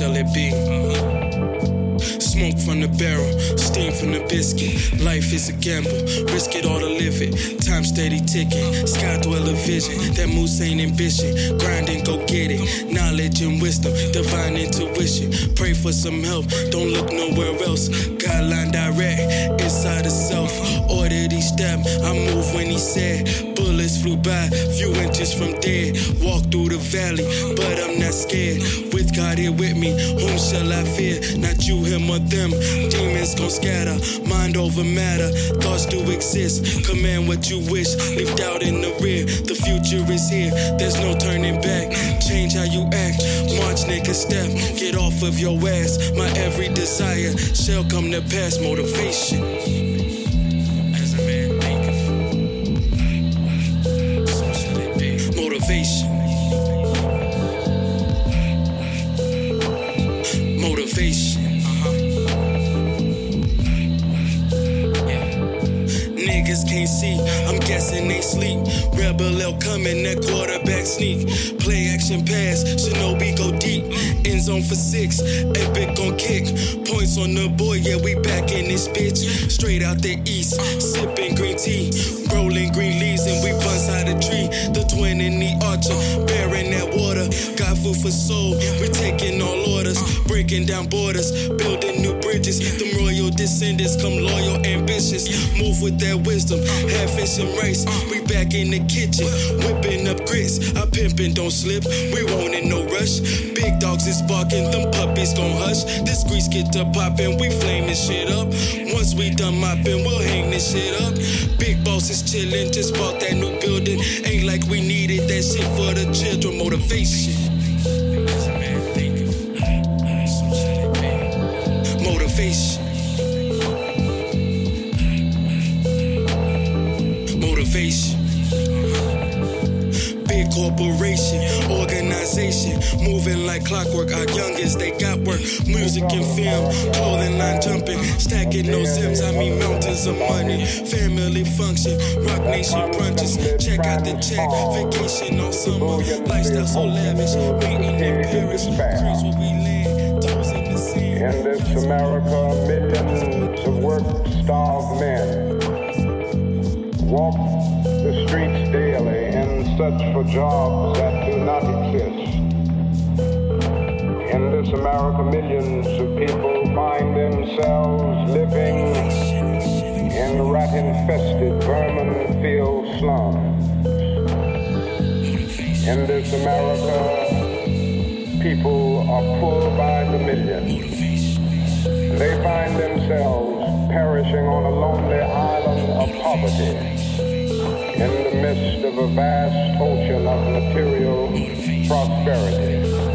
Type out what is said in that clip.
sell it big. Mm-hmm. Smoke from the barrel, steam from the biscuit. Life is a gamble, risk it all to live it. Time steady ticking, sky dweller vision. That moose ain't ambition, grind and go get it. Knowledge and wisdom, divine intuition. Pray for some help, don't look nowhere else. Guideline direct, inside the self. Ordered each step, I move when he said. Bullets flew by, few inches from dead. Walk through the valley, but I'm not scared. With God here with me, whom shall I fear? Not you, him, or them. Demons gon' scatter, mind over matter. Thoughts do exist, command what you wish. Leave doubt in the rear, the future is here. There's no turning back. Change how you act, march, nigga, step. Get off of your ass. My every desire shall come to pass. Motivation. As guessing they sleep. Rebel EL coming, that quarterback sneak. Play action pass, Shinobi go deep. End zone for six, epic on kick. Points on the boy, yeah, we back in this bitch. Straight out the east, sipping green tea. Rolling green leaves, and we out a tree. The twin in the archer, bearing that water. Got food for soul, we taking all orders. Breaking down borders, building new bridges. Them royal descendants come loyal, ambitious. Move with that wisdom, have fish and rice. We back in the kitchen, whipping up grits. I pimpin', don't slip, we won't in no rush. Big dogs is barking, them puppies gon' hush. This grease get to poppin', we flame this shit up. Once we done mopping, we'll hang this shit up. Big boss is chillin', just bought that new building. Ain't like we needed that shit for the children. Motivation. Big corporation, organization, moving like clockwork. Our youngest, they got work. Music and film, clothing line jumping, stacking those M's. I mean mountains of money. Family function, Roc Nation brunches. Check out the check, vacation all summer. Lifestyle so lavish, meeting in Paris. Cruise where we land, toes in the. In this America, millions of work-starved men walk the streets daily in search for jobs that do not exist. In this America, millions of people find themselves living in rat-infested, vermin-filled slums. In this America, people are poor by the millions. They find themselves perishing on a lonely island of poverty midst of a vast ocean of material prosperity.